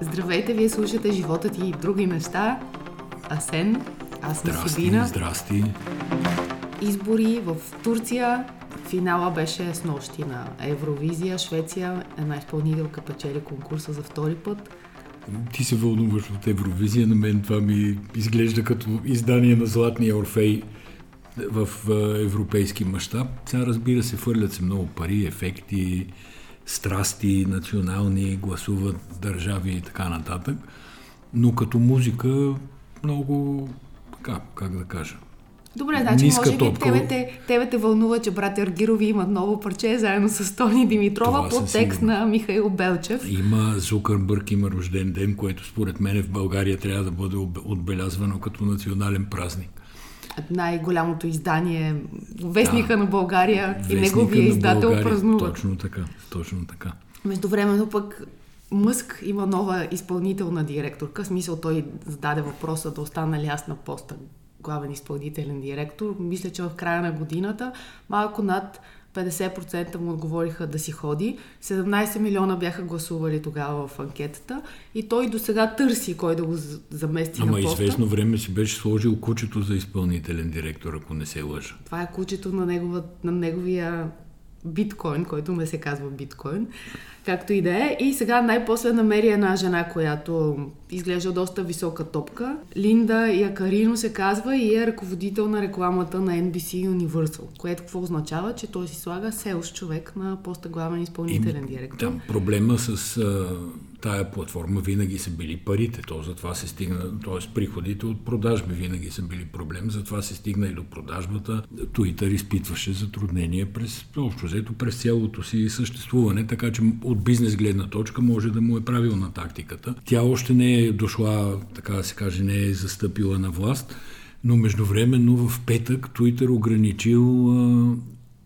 Здравейте, вие слушате живота ти и други неща. Асен, аз съм Здрасти, Сибина. здрасти. Избори в Турция. Финала беше с нощи на Евровизия. Швеция, една изпълнителка печели конкурса за втори път. Ти се вълнуваш от Евровизия, на мен това ми изглежда като издание на Златния Орфей в а, европейски мащаб. Сега разбира се, фърлят се много пари, ефекти, страсти, национални, гласуват държави и така нататък. Но като музика много, така, как да кажа, Добре, значи Ниска може би тебе те, тебе те вълнува, че брат Ергирови имат ново парче заедно с Тони Димитрова по текст сигурност. на Михаил Белчев. Има Зукърбърг, има рожден ден, което според мен в България трябва да бъде отбелязвано като национален празник. Най-голямото издание, вестника Да. на България и неговия издател България. празнуват. Точно така, точно така. Междувременно пък Мъск има нова изпълнителна директорка. В смисъл той зададе въпроса да остана ли аз на поста главен изпълнителен директор. Мисля, че в края на годината малко над 50% му отговориха да си ходи. 17 милиона бяха гласували тогава в анкетата и той до сега търси кой да го замести Ама на поста. известно време си беше сложил кучето за изпълнителен директор, ако не се лъжа. Това е кучето на, негова, на неговия биткоин, който не се казва биткоин, както и да е. И сега най-после намери една жена, която изглежда доста висока топка. Линда Якарино се казва и е ръководител на рекламата на NBC Universal, което какво означава, че той си слага селс човек на поста главен изпълнителен директор. Там проблема с а, тая платформа винаги са били парите. То затова се стигна, т.е. приходите от продажби винаги са били проблем. Затова се стигна и до продажбата. Twitter изпитваше затруднения през, общо взето, през цялото си съществуване, така че от бизнес гледна точка може да му е правилна тактиката. Тя още не е дошла, така да се каже, не е застъпила на власт, но междувременно в петък Twitter ограничил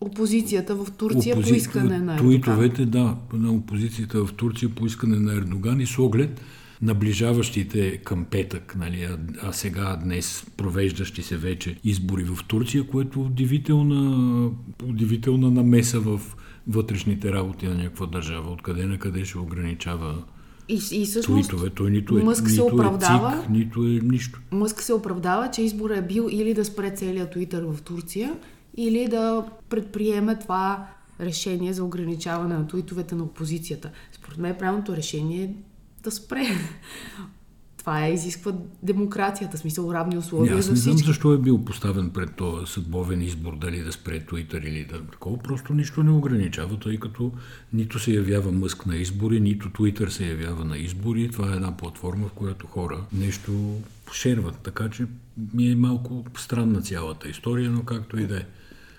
Опозицията в Турция по Опози- искане на Ердоган. Туитовете, да, на опозицията в Турция по искане на Ердоган и с оглед наближаващите към петък, нали, а, а сега днес провеждащи се вече избори в Турция, което е удивителна, удивителна намеса в вътрешните работи на някаква държава. Откъде на къде ще ограничава И, и всъщност туитове. Той нито е, Мъск се нито оправдава. е ЦИК, нито е нищо. Мъск се оправдава, че изборът е бил или да спре целият Твитър в Турция, или да предприеме това решение за ограничаване на твитовете на опозицията. Според мен правилното решение е да спре. Това е, изисква демокрацията, смисъл равни Не, условия аз за не знам всички. защо е бил поставен пред този съдбовен избор, дали да спре Twitter или да такова. Просто нищо не ограничава, тъй като нито се явява мъск на избори, нито Twitter се явява на избори. Това е една платформа, в която хора нещо шерват. Така че ми е малко странна цялата история, но както и да е.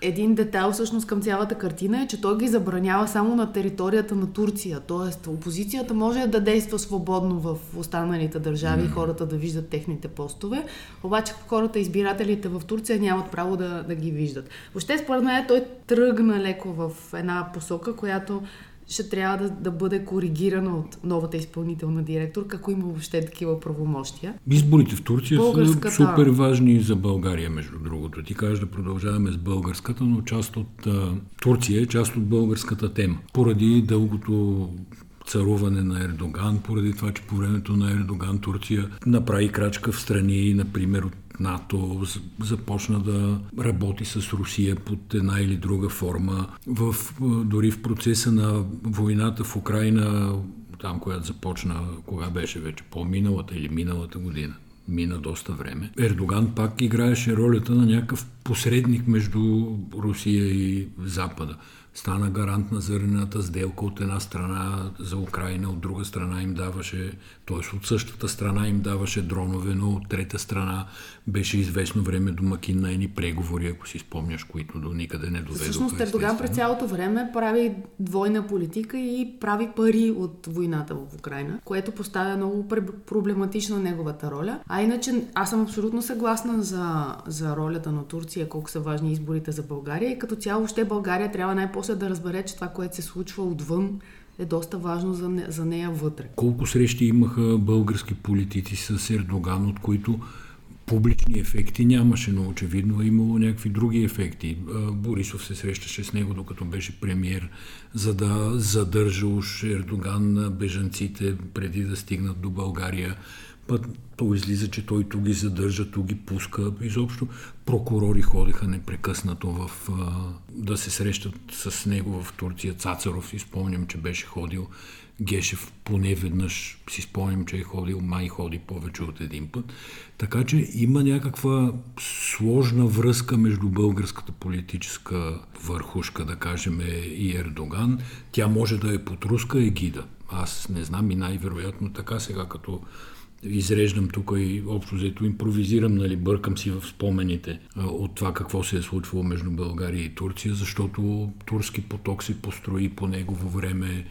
Един детайл всъщност към цялата картина е, че той ги забранява само на територията на Турция. Тоест, опозицията може да действа свободно в останалите държави и хората да виждат техните постове, обаче хората, избирателите в Турция нямат право да, да ги виждат. Въобще, според мен, той тръгна леко в една посока, която ще трябва да, да бъде коригирана от новата изпълнителна директорка, ако има въобще такива правомощия. Изборите в Турция Българската- са супер важни за България, между другото. Ти кажеш да продължаваме с българската, но част от а, Турция е част от българската тема. Поради дългото царуване на Ердоган, поради това, че по времето на Ердоган Турция направи крачка в страни, например от НАТО, започна да работи с Русия под една или друга форма. В, дори в процеса на войната в Украина там, която започна, кога беше вече, по-миналата или миналата година. Мина доста време. Ердоган пак играеше ролята на някакъв посредник между Русия и Запада. Стана гарант на зърнената сделка от една страна за Украина, от друга страна им даваше, т.е. от същата страна им даваше дронове, но от трета страна беше известно време домакин на едни преговори, ако си спомняш, които до никъде не доведоха. Всъщност Ердоган през цялото време прави двойна политика и прави пари от войната в Украина, което поставя много проблематична неговата роля. А иначе аз съм абсолютно съгласна за, за ролята на Турция, колко са важни изборите за България и като цяло ще България трябва най-после да разбере, че това, което се случва отвън е доста важно за, не, за нея вътре. Колко срещи имаха български политици с Ердоган, от които публични ефекти нямаше, но очевидно е имало някакви други ефекти. Борисов се срещаше с него, докато беше премьер, за да задържа уж Ердоган на бежанците преди да стигнат до България. Път то излиза, че той тук ги задържа, тук ги пуска. Изобщо прокурори ходеха непрекъснато в, а, да се срещат с него в Турция. Цацаров, изпомням, че беше ходил. Гешев поне веднъж си спомням, че е ходил, май ходи повече от един път. Така че има някаква сложна връзка между българската политическа върхушка, да кажем, и Ердоган. Тя може да е под руска егида. Аз не знам и най-вероятно така сега, като изреждам тук и общо взето импровизирам, нали, бъркам си в спомените от това какво се е случвало между България и Турция, защото турски поток се построи по негово време.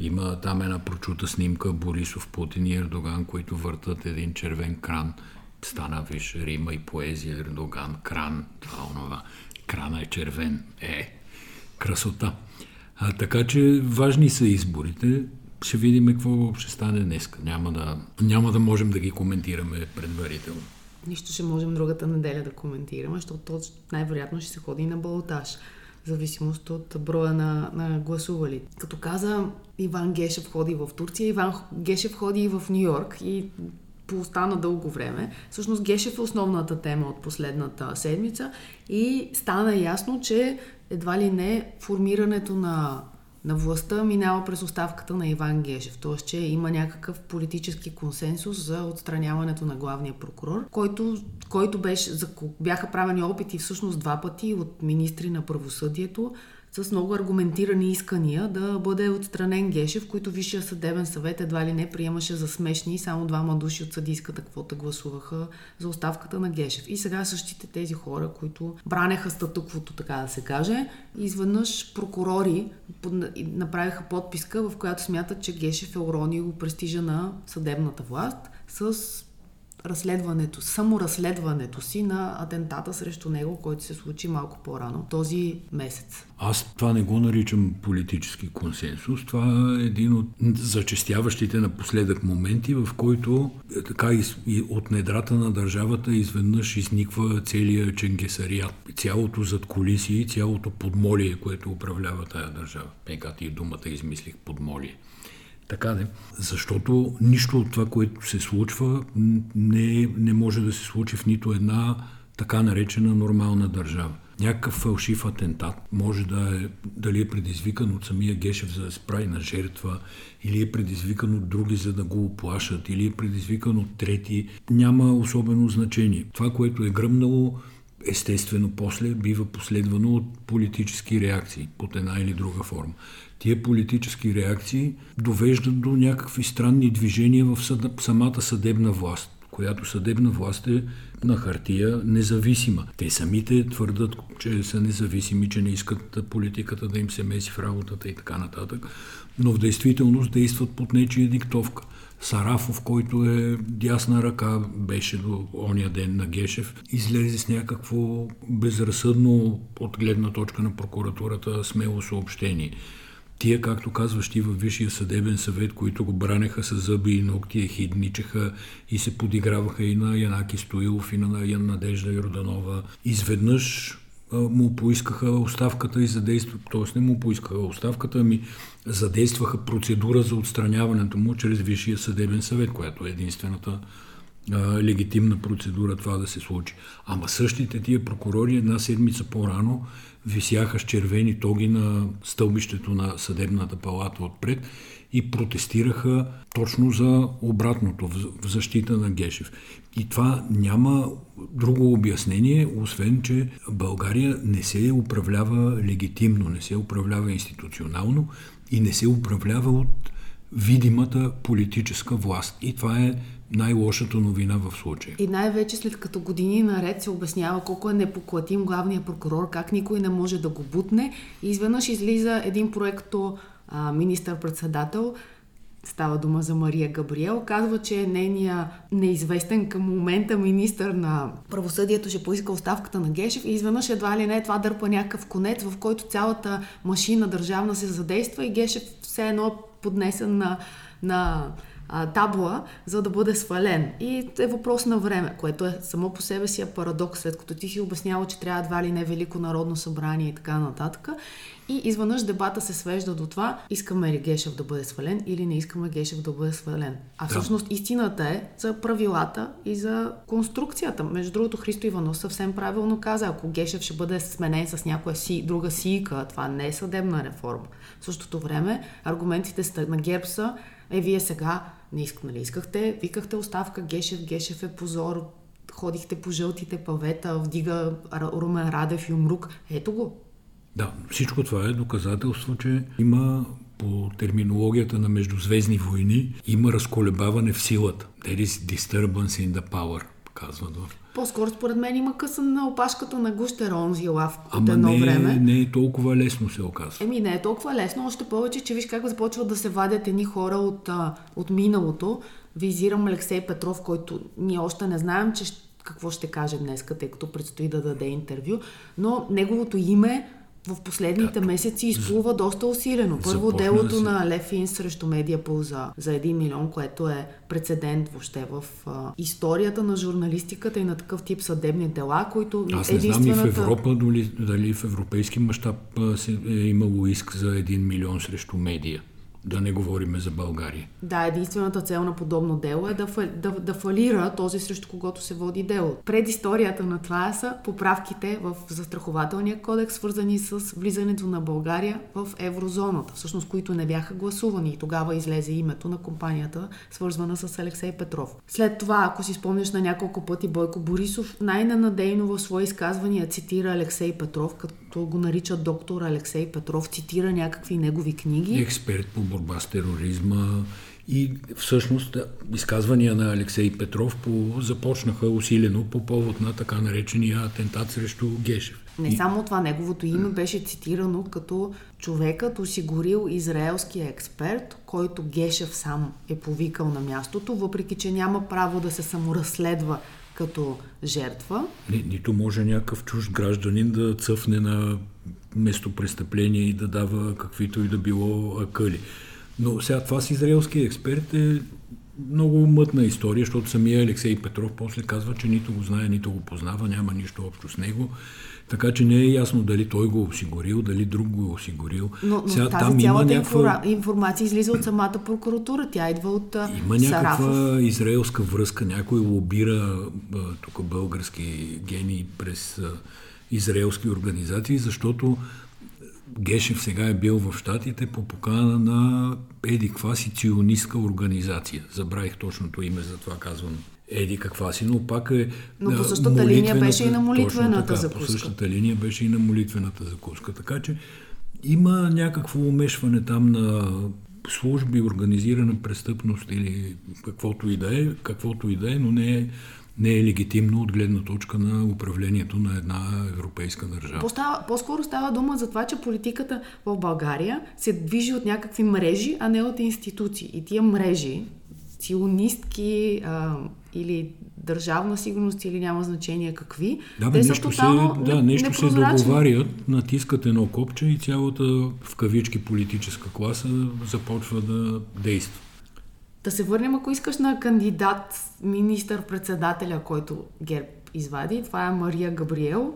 Има там една прочута снимка Борисов, Путин и Ердоган, които въртат един червен кран. Стана, виж, Рима и поезия, Ердоган, кран, това, онова. Крана е червен. Е, красота. А, така че важни са изборите ще видим какво ще стане днес. Няма да, няма да можем да ги коментираме предварително. Нищо ще можем другата неделя да коментираме, защото най-вероятно ще се ходи на балотаж в зависимост от броя на, на гласували. Като каза Иван Гешев ходи в Турция, Иван Гешев ходи и в Нью Йорк и остана дълго време. Всъщност Гешев е основната тема от последната седмица и стана ясно, че едва ли не формирането на на властта минава през оставката на Иван Гешев. Т.е. че има някакъв политически консенсус за отстраняването на главния прокурор, който, който беше, за, бяха правени опити всъщност два пъти от министри на правосъдието с много аргументирани искания да бъде отстранен Гешев, които Висшия съдебен съвет едва ли не приемаше за смешни. Само двама души от съдийската квота гласуваха за оставката на Гешев. И сега същите тези хора, които бранеха статуквото, така да се каже, изведнъж прокурори направиха подписка, в която смятат, че Гешев е уронил престижа на съдебната власт с разследването, саморазследването си на атентата срещу него, който се случи малко по-рано този месец. Аз това не го наричам политически консенсус. Това е един от зачестяващите напоследък моменти, в който е, така и от недрата на държавата изведнъж изниква целият ченгесарият. Цялото зад колисии, цялото подмолие, което управлява тая държава. Пекат и думата измислих подмолие. Така де. Защото нищо от това, което се случва, не, не може да се случи в нито една така наречена нормална държава. Някакъв фалшив атентат може да е дали е предизвикан от самия Гешев, за да се прави на жертва, или е предизвикан от други, за да го оплашат, или е предизвикан от трети. Няма особено значение. Това, което е гръмнало, естествено после бива последвано от политически реакции под една или друга форма тия политически реакции довеждат до някакви странни движения в самата съдебна власт която съдебна власт е на хартия независима. Те самите твърдат, че са независими, че не искат политиката да им се меси в работата и така нататък, но в действителност действат под нечия диктовка. Сарафов, който е дясна ръка, беше до ония ден на Гешев, излезе с някакво безразсъдно от гледна точка на прокуратурата смело съобщение – Тия, както казваш ти във Висшия съдебен съвет, които го бранеха с зъби и ногти, ехидничаха и се подиграваха и на Янаки Стоилов, и на Ян Надежда Йорданова, изведнъж му поискаха оставката и задейства, т.е. не му поискаха оставката, ами задействаха процедура за отстраняването му чрез Висшия съдебен съвет, която е единствената легитимна процедура това да се случи. Ама същите тия прокурори една седмица по-рано висяха с червени тоги на стълбището на съдебната палата отпред и протестираха точно за обратното, в защита на Гешев. И това няма друго обяснение, освен, че България не се управлява легитимно, не се управлява институционално и не се управлява от видимата политическа власт. И това е най-лошата новина в случая. И най-вече след като години наред се обяснява колко е непоклатим главния прокурор, как никой не може да го бутне и изведнъж излиза един проекто министър-председател, става дума за Мария Габриел, казва, че нейният неизвестен към момента министър на правосъдието ще поиска оставката на Гешев и изведнъж едва ли не това дърпа някакъв конец, в който цялата машина държавна се задейства и Гешев все едно поднесен на, на а, табла, за да бъде свален. И е въпрос на време, което е само по себе си е парадокс, след като ти си обяснява, че трябва едва ли не Велико народно събрание и така нататък. И изведнъж дебата се свежда до това, искаме ли Гешев да бъде свален или не искаме Гешев да бъде свален. А всъщност да. истината е за правилата и за конструкцията. Между другото, Христо Иванов съвсем правилно каза, ако Гешев ще бъде сменен с някоя си, друга сийка, това не е съдебна реформа. В същото време аргументите на ГЕРБ са, е, вие сега не иск, нали, искахте, викахте оставка Гешев, Гешев е позор, ходихте по жълтите павета, вдига Румен Радев и Умрук. Ето го. Да, всичко това е доказателство, че има по терминологията на междузвездни войни, има разколебаване в силата. There is disturbance in the power, казват в по-скоро според мен има късън на опашката на гущер онзи лав от едно не, време. не е толкова лесно се оказва. Еми не е толкова лесно, още повече, че виж как започват да се вадят едни хора от, от миналото. Визирам Алексей Петров, който ние още не знаем, че какво ще каже днес, тъй като предстои да даде интервю, но неговото име в последните да, месеци изплува доста усилено. Първо делото да се... на Лефин срещу Медиапол за, за 1 милион, което е прецедент въобще в а, историята на журналистиката и на такъв тип съдебни дела, които Аз не единствената... знам и в Европа дали, дали в европейски мащаб е имало иск за 1 милион срещу медия. Да не говориме за България. Да, единствената цел на подобно дело е да, да, да фалира този срещу когото се води дело. Предисторията на това са поправките в застрахователния кодекс, свързани с влизането на България в еврозоната, всъщност които не бяха гласувани и тогава излезе името на компанията, свързвана с Алексей Петров. След това, ако си спомняш на няколко пъти Бойко Борисов, най-ненадейно в свои изказвания цитира Алексей Петров, като го нарича доктор Алексей Петров, цитира някакви негови книги. Експерт по борба с тероризма и всъщност изказвания на Алексей Петров по, започнаха усилено по повод на така наречения атентат срещу Гешев. Не само това, неговото име беше цитирано като човекът осигурил израелския експерт, който Гешев сам е повикал на мястото, въпреки че няма право да се саморазследва като жертва. Ни, нито може някакъв чужд гражданин да цъфне на местопрестъпление и да дава каквито и да било акъли. Но сега това с израелския експерт е много мътна история, защото самия Алексей Петров после казва, че нито го знае, нито го познава, няма нищо общо с него. Така че не е ясно дали той го е осигурил, дали друг го е осигурил. Но, но Сега, тази там цялата има някаква... информация излиза от самата прокуратура. Тя идва от Има някаква Сарафов. израелска връзка. Някой лобира тук български гении през израелски организации, защото Гешев сега е бил в Штатите по покана на еди каква си ционистка организация. Забравих точното име, затова казвам еди каква си, но пак е... Но по същата линия беше и на молитвената така, закуска. По същата линия беше и на молитвената закуска. Така че има някакво умешване там на служби, организирана престъпност или каквото и да е, каквото и да е, но не е не е легитимно от гледна точка на управлението на една европейска държава. По-става, по-скоро става дума за това, че политиката в България се движи от някакви мрежи, а не от институции. И тия мрежи, сионистки а, или държавна сигурност или няма значение какви, да, бе, те нещо са тотално се, Да, нещо се договарят, натискат едно копче и цялата в кавички политическа класа започва да действа. Да се върнем, ако искаш, на кандидат министър-председателя, който ГЕРБ извади. Това е Мария Габриел,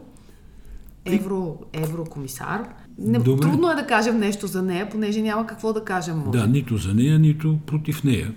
евро, еврокомисар. Не, трудно е да кажем нещо за нея, понеже няма какво да кажем. Може. Да, нито за нея, нито против нея.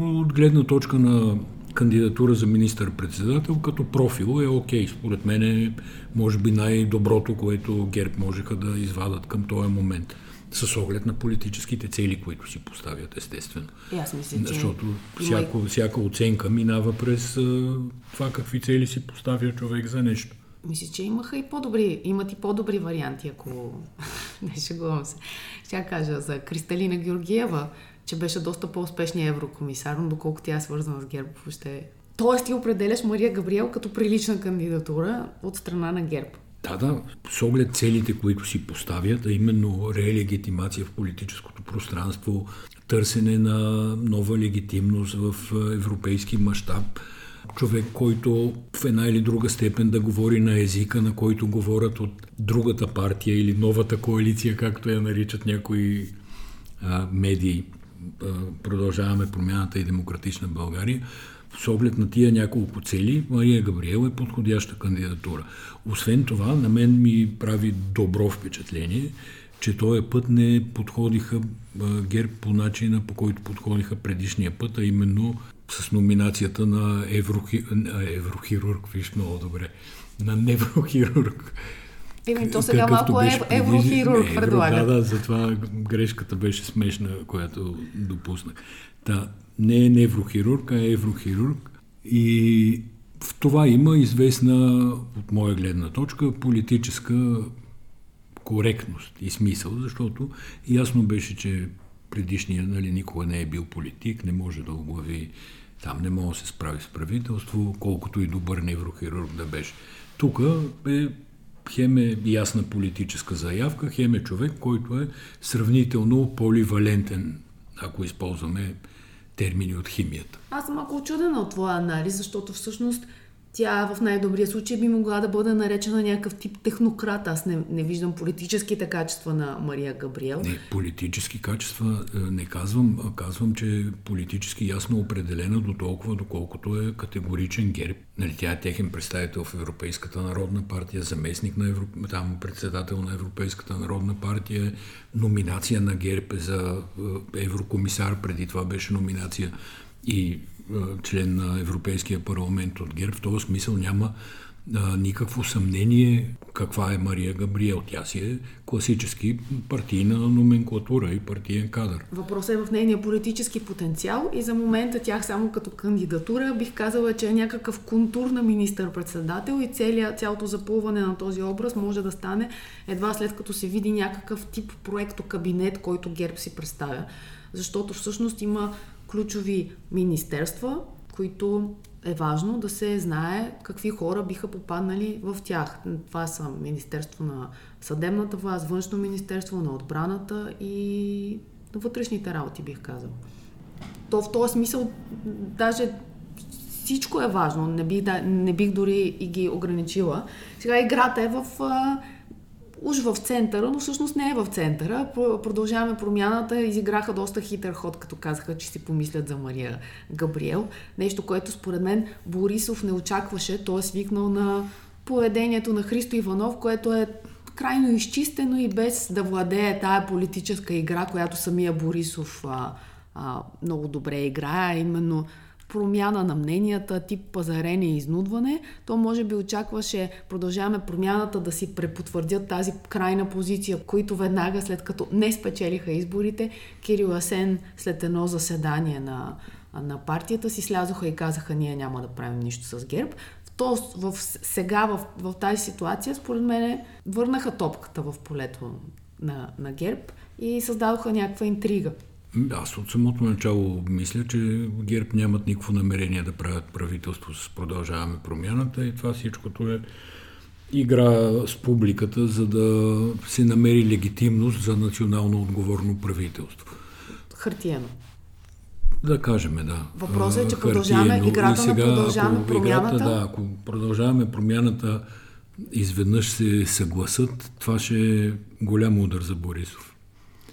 От гледна точка на кандидатура за министър-председател, като профил е окей. Според мен е, може би, най-доброто, което ГЕРБ можеха да извадат към този момент с оглед на политическите цели, които си поставят, естествено. И аз мисля, че... Защото всяко, всяка оценка минава през а, това какви цели си поставя човек за нещо. Мисля, че имаха и по-добри, имат и по-добри варианти, ако... Не шегувам се. Ще кажа за Кристалина Георгиева, че беше доста по-успешният еврокомисар, но доколко тя е свързана с ГЕРБ въобще. Тоест ти определяш Мария Габриел като прилична кандидатура от страна на ГЕРБ. Да, да, с оглед целите, които си поставят, а именно релегитимация в политическото пространство, търсене на нова легитимност в европейски мащаб, човек, който в една или друга степен да говори на езика, на който говорят от другата партия или новата коалиция, както я наричат някои а, медии продължаваме промяната и демократична България, с оглед на тия няколко цели, Мария Габриел е подходяща кандидатура. Освен това, на мен ми прави добро впечатление, че този път не подходиха ГЕРБ по начина, по който подходиха предишния път, а именно с номинацията на еврохи... еврохирург, виж много добре, на неврохирург. Еми, то сега малко е еврохирург евро, предлага. Да, да, затова грешката беше смешна, която допуснах. Та, не е неврохирург, а е еврохирург. И в това има известна, от моя гледна точка, политическа коректност и смисъл, защото ясно беше, че предишния нали, никога не е бил политик, не може да оглави там, не може да се справи с правителство, колкото и добър неврохирург да беше. Тук е хем е ясна политическа заявка, хем е човек, който е сравнително поливалентен, ако използваме термини от химията. Аз съм малко очудена от твоя анализ, защото всъщност тя в най-добрия случай би могла да бъде наречена някакъв тип технократ. Аз не, не виждам политическите качества на Мария Габриел. Не, политически качества е, не казвам. Казвам, че е политически ясно определена до толкова, доколкото е категоричен герб. Нали, тя е техен представител в Европейската народна партия, заместник на Европ... там председател на Европейската народна партия, номинация на герб за е, еврокомисар, преди това беше номинация и член на Европейския парламент от ГЕРБ. В този смисъл няма а, никакво съмнение каква е Мария Габриел. Тя си е класически партийна номенклатура и партиен кадър. Въпросът е в нейния политически потенциал и за момента тях само като кандидатура бих казала, че е някакъв контур на министър-председател и целият, цялото запълване на този образ може да стане едва след като се види някакъв тип проекто кабинет, който ГЕРБ си представя. Защото всъщност има ключови министерства, които е важно да се знае какви хора биха попаднали в тях. Това са Министерство на съдебната власт, Външно министерство на отбраната и на вътрешните работи, бих казал. То в този смисъл даже всичко е важно. Не бих, да, не бих дори и ги ограничила. Сега играта е в уж в центъра, но всъщност не е в центъра. Продължаваме промяната. Изиграха доста хитър ход, като казаха, че си помислят за Мария Габриел. Нещо, което според мен Борисов не очакваше. Той е свикнал на поведението на Христо Иванов, което е крайно изчистено и без да владее тая политическа игра, която самия Борисов а, а, много добре играе, именно промяна на мненията, тип пазарене и изнудване, то може би очакваше продължаваме промяната да си препотвърдят тази крайна позиция, които веднага след като не спечелиха изборите, Кирил Асен след едно заседание на, на партията си слязоха и казаха ние няма да правим нищо с ГЕРБ. То в, сега в, в тази ситуация, според мен, върнаха топката в полето на, на ГЕРБ и създадоха някаква интрига. Аз от самото начало мисля, че ГЕРБ нямат никакво намерение да правят правителство с продължаваме промяната и това всичкото е игра с публиката, за да се намери легитимност за национално отговорно правителство. Хартиено. Да кажем, да. Въпросът е, че продължаваме играта сега, на продължаваме промяната. Играта, да, ако продължаваме промяната, изведнъж се съгласат, това ще е голям удар за Борисов.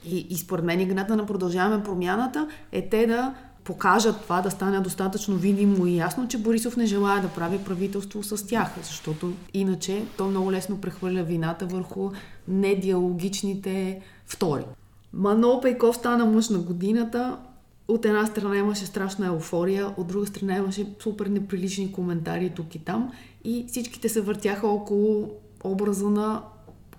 И, и според мен играта на продължаваме промяната е те да покажат това, да стане достатъчно видимо и ясно, че Борисов не желая да прави правителство с тях, защото иначе то много лесно прехвърля вината върху недиалогичните втори. Манол Пейков стана мъж на годината. От една страна имаше страшна еуфория, от друга страна имаше супер неприлични коментари тук и там и всичките се въртяха около образа на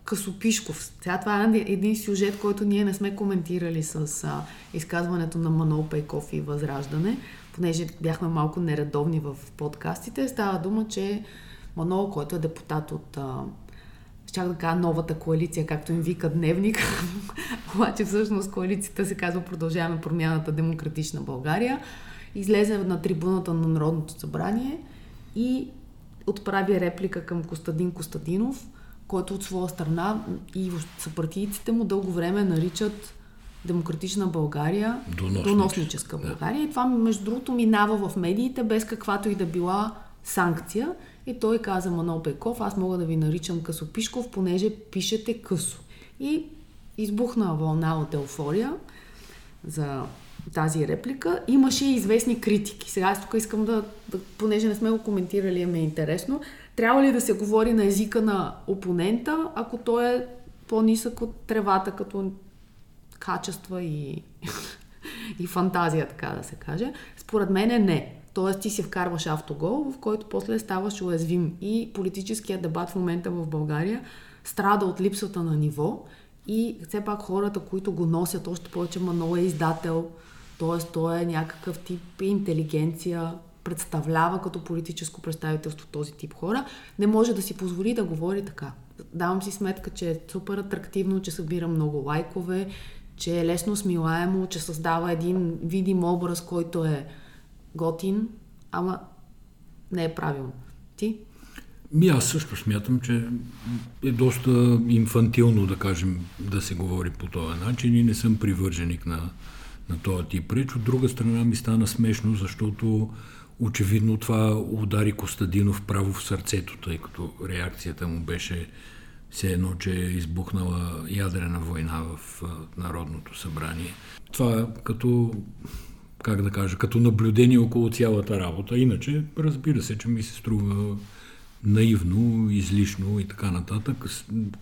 Касопишков. Сега това е един сюжет, който ние не сме коментирали с а, изказването на Манол Пейков и Възраждане, понеже бяхме малко нередовни в подкастите. Става дума, че Манол, който е депутат от а, щях да кажа новата коалиция, както им вика дневник, обаче всъщност коалицията се казва Продължаваме промяната Демократична България, излезе на трибуната на Народното събрание и отправи реплика към Костадин Костадинов – който от своя страна и съпартийците му дълго време наричат демократична България, Доноснич. доносническа България. Да. И това, между другото, минава в медиите без каквато и да била санкция. И той каза Манол Пеков, аз мога да ви наричам Късопишков, понеже пишете късо. И избухна вълна от еуфория за тази реплика. Имаше и известни критики. Сега аз тук искам да, да, понеже не сме го коментирали, ме е интересно, трябва ли да се говори на езика на опонента, ако той е по-нисък от тревата, като качества и, и фантазия, така да се каже? Според мен е не. Тоест ти си вкарваш автогол, в който после ставаш уязвим. И политическият дебат в момента в България страда от липсата на ниво и все пак хората, които го носят, още повече Манол е издател, т.е. той е някакъв тип интелигенция, представлява като политическо представителство този тип хора, не може да си позволи да говори така. Давам си сметка, че е супер атрактивно, че събира много лайкове, че е лесно смилаемо, че създава един видим образ, който е готин, ама не е правилно. Ти? Ми аз също смятам, че е доста инфантилно, да кажем, да се говори по този начин и не съм привърженик на, на този тип реч. От друга страна ми стана смешно, защото очевидно това удари Костадинов право в сърцето, тъй като реакцията му беше все едно, че е избухнала ядрена война в Народното събрание. Това като как да кажа, като наблюдение около цялата работа. Иначе, разбира се, че ми се струва наивно, излишно и така нататък.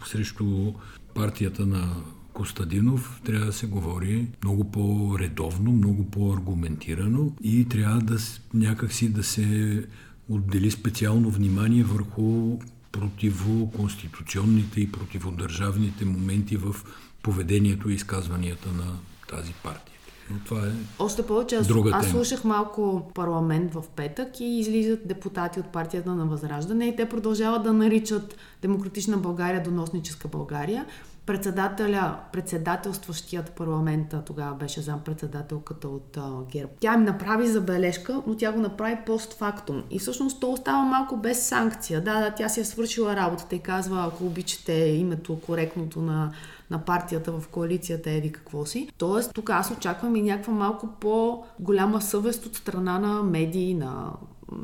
Срещу партията на Костадинов трябва да се говори много по-редовно, много по-аргументирано и трябва да някакси да се отдели специално внимание върху противоконституционните и противодържавните моменти в поведението и изказванията на тази партия. Но това е Още повече, аз, друга аз слушах малко парламент в петък и излизат депутати от партията на Възраждане и те продължават да наричат Демократична България доносническа България. Председателя, председателстващият парламента, тогава беше зам-председателката от а, ГЕРБ. Тя им направи забележка, но тя го направи постфактум. И всъщност то остава малко без санкция. Да, да, тя си е свършила работата и казва, ако обичате името коректното на на партията в коалицията еди какво си. Тоест, тук аз очаквам и някаква малко по-голяма съвест от страна на медии, на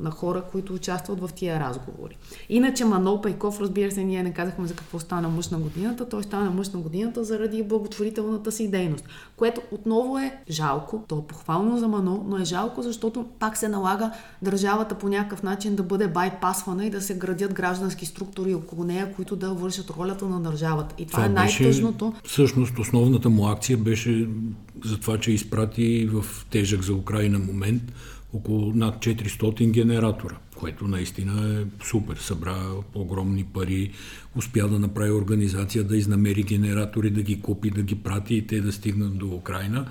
на хора, които участват в тия разговори. Иначе Манол Пайков, разбира се, ние не казахме за какво стана мъж на годината. Той стана мъж на годината заради благотворителната си дейност, което отново е жалко. То е похвално за Манол, но е жалко, защото пак се налага държавата по някакъв начин да бъде байпасвана и да се градят граждански структури около нея, които да вършат ролята на държавата. И това, това е най-тъжното. Всъщност основната му акция беше за това, че изпрати в тежък за Украина момент около над 400 генератора, което наистина е супер. Събра огромни пари, успя да направи организация да изнамери генератори, да ги купи, да ги прати и те да стигнат до Украина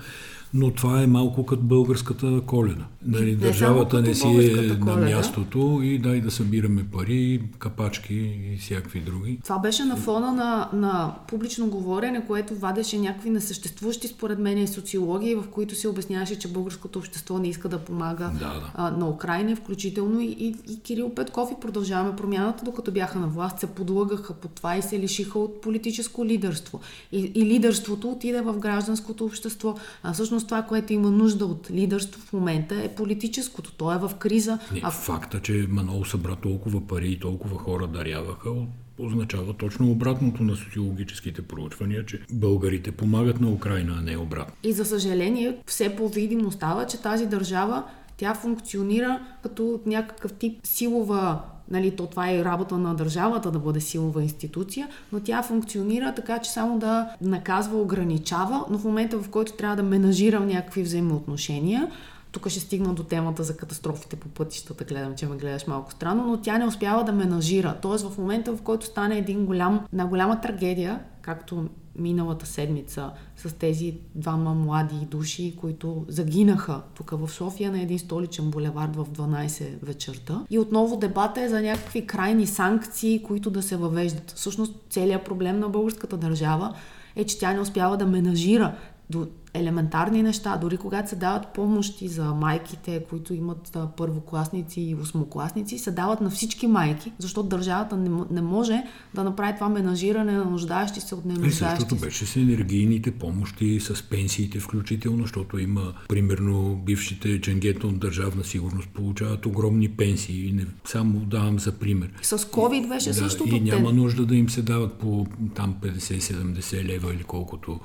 но това е малко като българската коледа. Нали, не държавата не си е коледа. на мястото и дай да събираме пари, капачки и всякакви други. Това беше на фона на, на публично говорене, което вадеше някакви несъществуващи според мен социологии, в които се обясняваше, че българското общество не иска да помага да, да. А, на Украина, включително и, и, и Кирил Петков и продължаваме промяната, докато бяха на власт, се подлъгаха по това и се лишиха от политическо лидерство. И, и лидерството отиде в гражданското общество. А всъщност това, което има нужда от лидерство в момента е политическото. То е в криза. Не, а... Факта, че Манол събра толкова пари и толкова хора даряваха, означава точно обратното на социологическите проучвания, че българите помагат на Украина, а не обратно. И за съжаление, все по-видимо става, че тази държава тя функционира като някакъв тип силова Нали, то това е работа на държавата да бъде силова институция, но тя функционира така, че само да наказва, ограничава, но в момента в който трябва да менажира някакви взаимоотношения, тук ще стигна до темата за катастрофите по пътищата, гледам, че ме гледаш малко странно, но тя не успява да менажира. Тоест в момента, в който стане един голям, една голяма трагедия, както миналата седмица с тези двама млади души, които загинаха тук в София на един столичен булевард в 12 вечерта. И отново дебата е за някакви крайни санкции, които да се въвеждат. Всъщност целият проблем на българската държава е, че тя не успява да менажира до елементарни неща, дори когато се дават помощи за майките, които имат първокласници и осмокласници, се дават на всички майки, защото държавата не, не може да направи това менажиране на нуждаещи се от ненуждаещи се. Същото беше с енергийните помощи, с пенсиите включително, защото има, примерно, бившите дженгета от държавна сигурност получават огромни пенсии. Не, само давам за пример. С COVID беше да, същото. И няма нужда да им се дават по там 50-70 лева или колкото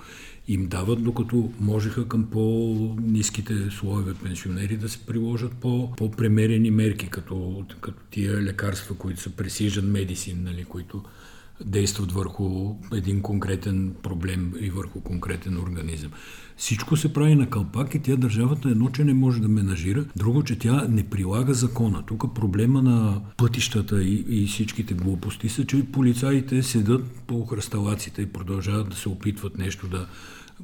им дават, докато можеха към по-низките слоеве пенсионери да се приложат по, по-премерени мерки, като, като тия лекарства, които са precision medicine, нали, които действат върху един конкретен проблем и върху конкретен организъм. Всичко се прави на кълпак и тя държавата едно, че не може да менажира, друго, че тя не прилага закона. Тук проблема на пътищата и, и всичките глупости са, че полицаите седат по хръсталаците и продължават да се опитват нещо да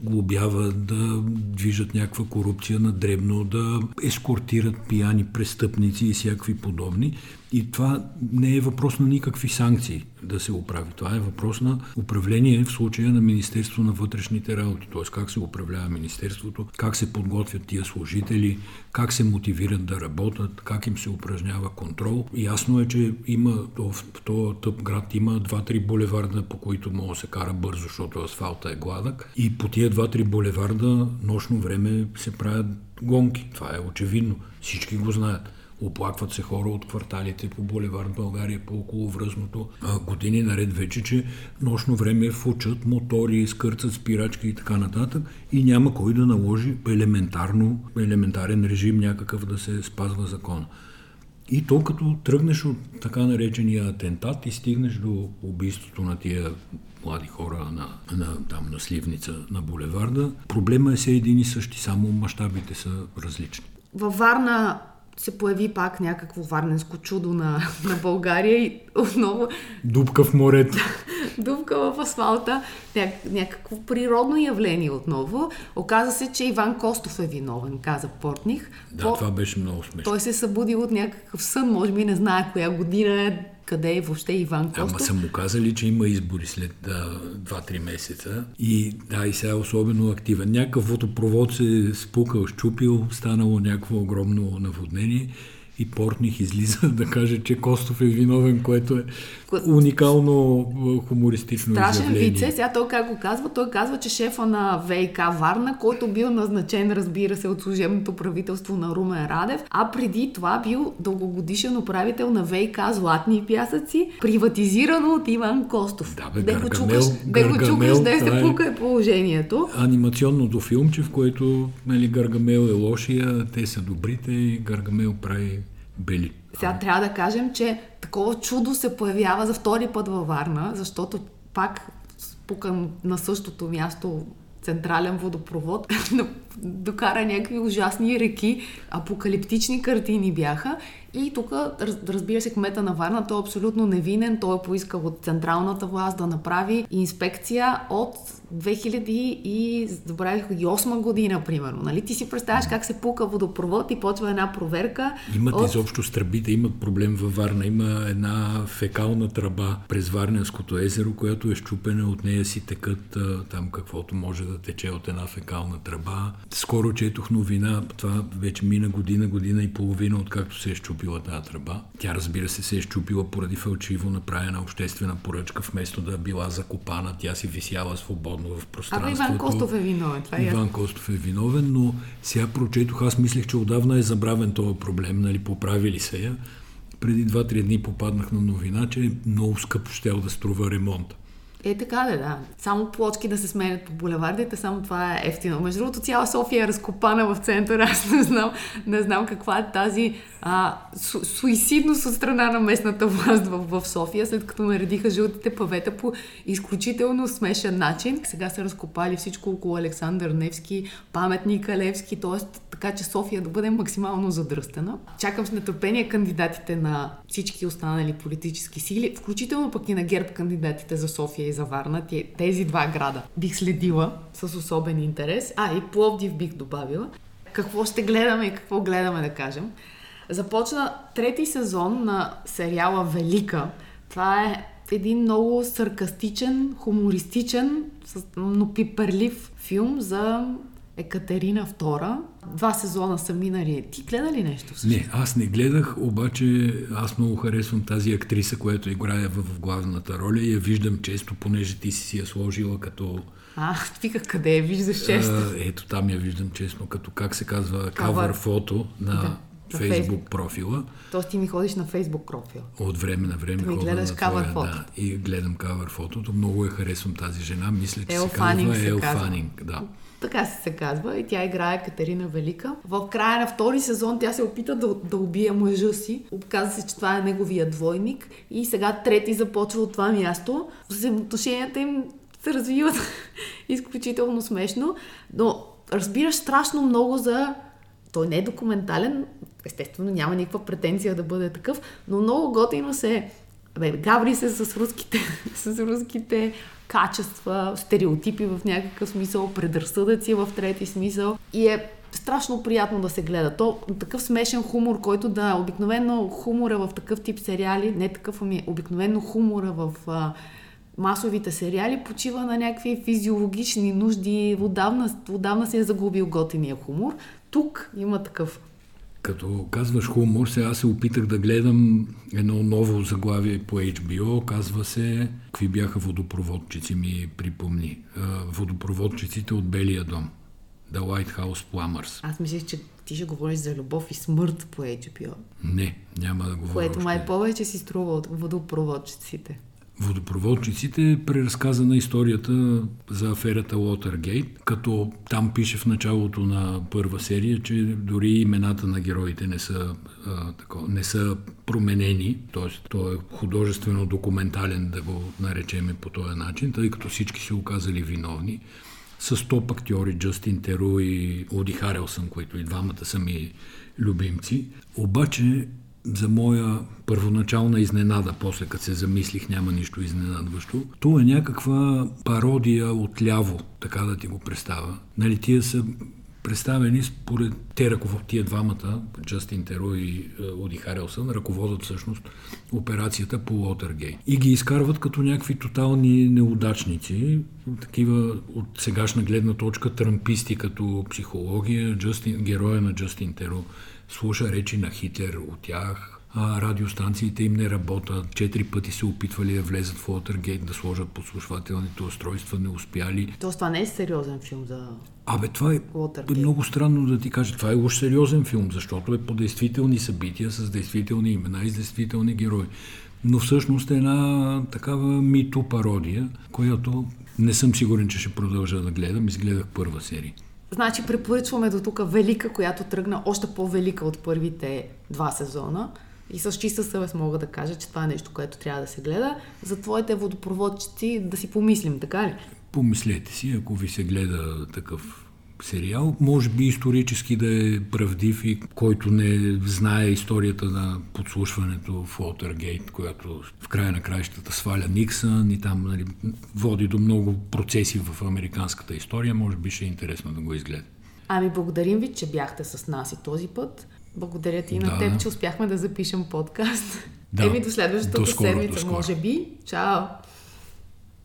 глобяват, да движат някаква корупция на дребно, да ескортират пияни престъпници и всякакви подобни. И това не е въпрос на никакви санкции да се оправи. Това е въпрос на управление в случая на Министерство на вътрешните работи. Т.е. как се управлява Министерството, как се подготвят тия служители, как се мотивират да работят, как им се упражнява контрол. Ясно е, че има в този тъп град има два-три булеварда, по които може да се кара бързо, защото асфалта е гладък. И по тия два-три булеварда нощно време се правят гонки. Това е очевидно. Всички го знаят. Оплакват се хора от кварталите по булевард България, по околовръзното. А, години наред вече, че нощно време фучат мотори, скърцат спирачки и така нататък и няма кой да наложи елементарно, елементарен режим някакъв да се спазва закона. И то като тръгнеш от така наречения атентат и стигнеш до убийството на тия млади хора на, на, там, на Сливница, на булеварда, проблема е се един и същи, само мащабите са различни. Във Варна се появи пак някакво варненско чудо на, на България и отново... Дупка в морето. Дупка в асфалта. Ня, някакво природно явление отново. Оказа се, че Иван Костов е виновен, каза Портних. Да, По... това беше много смешно. Той се събудил от някакъв сън, може би не знае коя година е, къде е въобще Иван Костов. Ама са му казали, че има избори след 2-3 месеца. И да, и сега е особено активен. Някакъв водопровод се е спукал, щупил, станало някакво огромно наводнение и Портних излиза да каже, че Костов е виновен, което е уникално хумористично Страшен изявление. вице. Сега той как го казва? Той казва, че шефа на ВИК Варна, който бил назначен, разбира се, от служебното правителство на Румен Радев, а преди това бил дългогодишен управител на ВИК Златни пясъци, приватизирано от Иван Костов. Да, бе, де Гаргамел, го чукаш, де се пука е положението. Анимационното филмче, в което нали, Гаргамел е лошия, те са добрите и Гаргамел прави бели. Сега трябва да кажем, че такова чудо се появява за втори път във Варна, защото пак спукан на същото място централен водопровод, докара някакви ужасни реки, апокалиптични картини бяха. И тук, разбира се, кмета на Варна, той е абсолютно невинен. Той е поискал от централната власт да направи инспекция от 2008 година, примерно. Нали? Ти си представяш как се пука водопровод и почва една проверка. Имат от... изобщо стръбите, имат проблем във Варна. Има една фекална тръба през Варненското езеро, която е щупена, от нея си текат там каквото може да тече от една фекална тръба. Скоро четох новина, това вече мина година, година и половина, откакто се е щупила тази тръба. Тя разбира се се е щупила поради фалчиво направена обществена поръчка, вместо да била закопана, тя си висяла свободно в пространството. А Иван Костов е виновен. Това е Иван Костов е виновен, но сега прочетох, аз мислех, че отдавна е забравен този проблем, нали, поправили се я. Преди 2-3 дни попаднах на новина, че много скъпо ще да струва ремонт. Е, така да, да. Само плочки да се сменят по булевардите, само това е ефтино. Между другото, цяла София е разкопана в центъра. Аз не знам, не знам каква е тази а, су- суицидност от страна на местната власт в, в София, след като наредиха жълтите павета по изключително смешен начин. Сега са разкопали всичко около Александър Невски, паметника Левски, т.е. така, че София да бъде максимално задръстена. Чакам с нетърпение кандидатите на всички останали политически сили, включително пък и на ГЕРБ кандидатите за София и за Варна. Тези два града бих следила с особен интерес. А, и Пловдив бих добавила. Какво ще гледаме и какво гледаме да кажем. Започна трети сезон на сериала Велика. Това е един много саркастичен, хумористичен, но пиперлив филм за Екатерина II. Два сезона са минали. Ти гледа ли нещо? Всъщност? Не, аз не гледах, обаче аз много харесвам тази актриса, която играе в, главната роля и я виждам често, понеже ти си си я сложила като... А, вика, къде я виждаш често? А, ето там я виждам честно, като как се казва, кавър фото на... Да Фейсбук профила. Тоест ти ми ходиш на Фейсбук профил. От време на време Да ми гледаш кавър фото. да, и гледам кавър фотото. Много я харесвам тази жена. Мисля, че Ел се казва се Ел казва. Фанинг. Да. Така се казва и тя играе Катерина Велика. В края на втори сезон тя се опита да, да убие мъжа си. Оказа се, че това е неговия двойник. И сега трети започва от това място. Взаимоотношенията им се развиват изключително смешно. Но разбираш страшно много за... Той не е документален, естествено няма никаква претенция да бъде такъв, но много готино се Бе, гаври се с руските, с руските качества, стереотипи в някакъв смисъл, предразсъдъци в трети смисъл. И е страшно приятно да се гледа. То такъв смешен хумор, който да... Обикновено хумора в такъв тип сериали, не такъв, ами обикновено хумора в а, масовите сериали почива на някакви физиологични нужди. Отдавна, отдавна се е загубил готиния хумор. Тук има такъв. Като казваш хумор, сега се опитах да гледам едно ново заглавие по HBO. Казва се, какви бяха водопроводчици, ми припомни. Водопроводчиците от Белия дом. The Lighthouse Plumbers. Аз мислех, че ти ще говориш за любов и смърт по HBO, Не, няма да говоря което май повече си струва от водопроводчиците. Водопроводчиците е преразказана историята за аферата Watergate, като там пише в началото на първа серия, че дори имената на героите не са, а, тако, не са променени, т.е. то е художествено документален, да го наречеме по този начин, тъй като всички се оказали виновни. С топ актьори Джастин Теру и Оди Харелсън, които и двамата са ми любимци. Обаче за моя първоначална изненада, после като се замислих, няма нищо изненадващо. То е някаква пародия отляво, така да ти го представя. Нали, тия са представени според те ръковод, тия двамата, Джастин Теро и е, Оди Харелсън, ръководят всъщност операцията по Уотергейт. И ги изкарват като някакви тотални неудачници, такива от сегашна гледна точка трамписти като психология. Джастин, героя на Джастин Теро слуша речи на Хитлер от тях, а радиостанциите им не работят. Четири пъти се опитвали да влезат в Уотергейт, да сложат подслушвателните устройства, не успяли. Тоест това не е сериозен филм за... Абе, това е Уотергейт. много странно да ти кажа. Това е уж сериозен филм, защото е по действителни събития, с действителни имена и с действителни герои. Но всъщност е една такава мито пародия, която не съм сигурен, че ще продължа да гледам. Изгледах първа серия. Значи препоръчваме до тук Велика, която тръгна още по-велика от първите два сезона. И с чиста съвест мога да кажа, че това е нещо, което трябва да се гледа. За твоите водопроводчици да си помислим, така ли? Помислете си, ако ви се гледа такъв сериал, може би исторически да е правдив и който не знае историята на подслушването в Уотергейт, която в края на краищата сваля Никсън и там нали, води до много процеси в американската история, може би ще е интересно да го изгледа. Ами благодарим ви, че бяхте с нас и този път. Благодаря ти и на Да. теб, че успяхме да запишем подкаст. Да. Еми до следващата До скоро, до седмица, скоро. може би. Чао!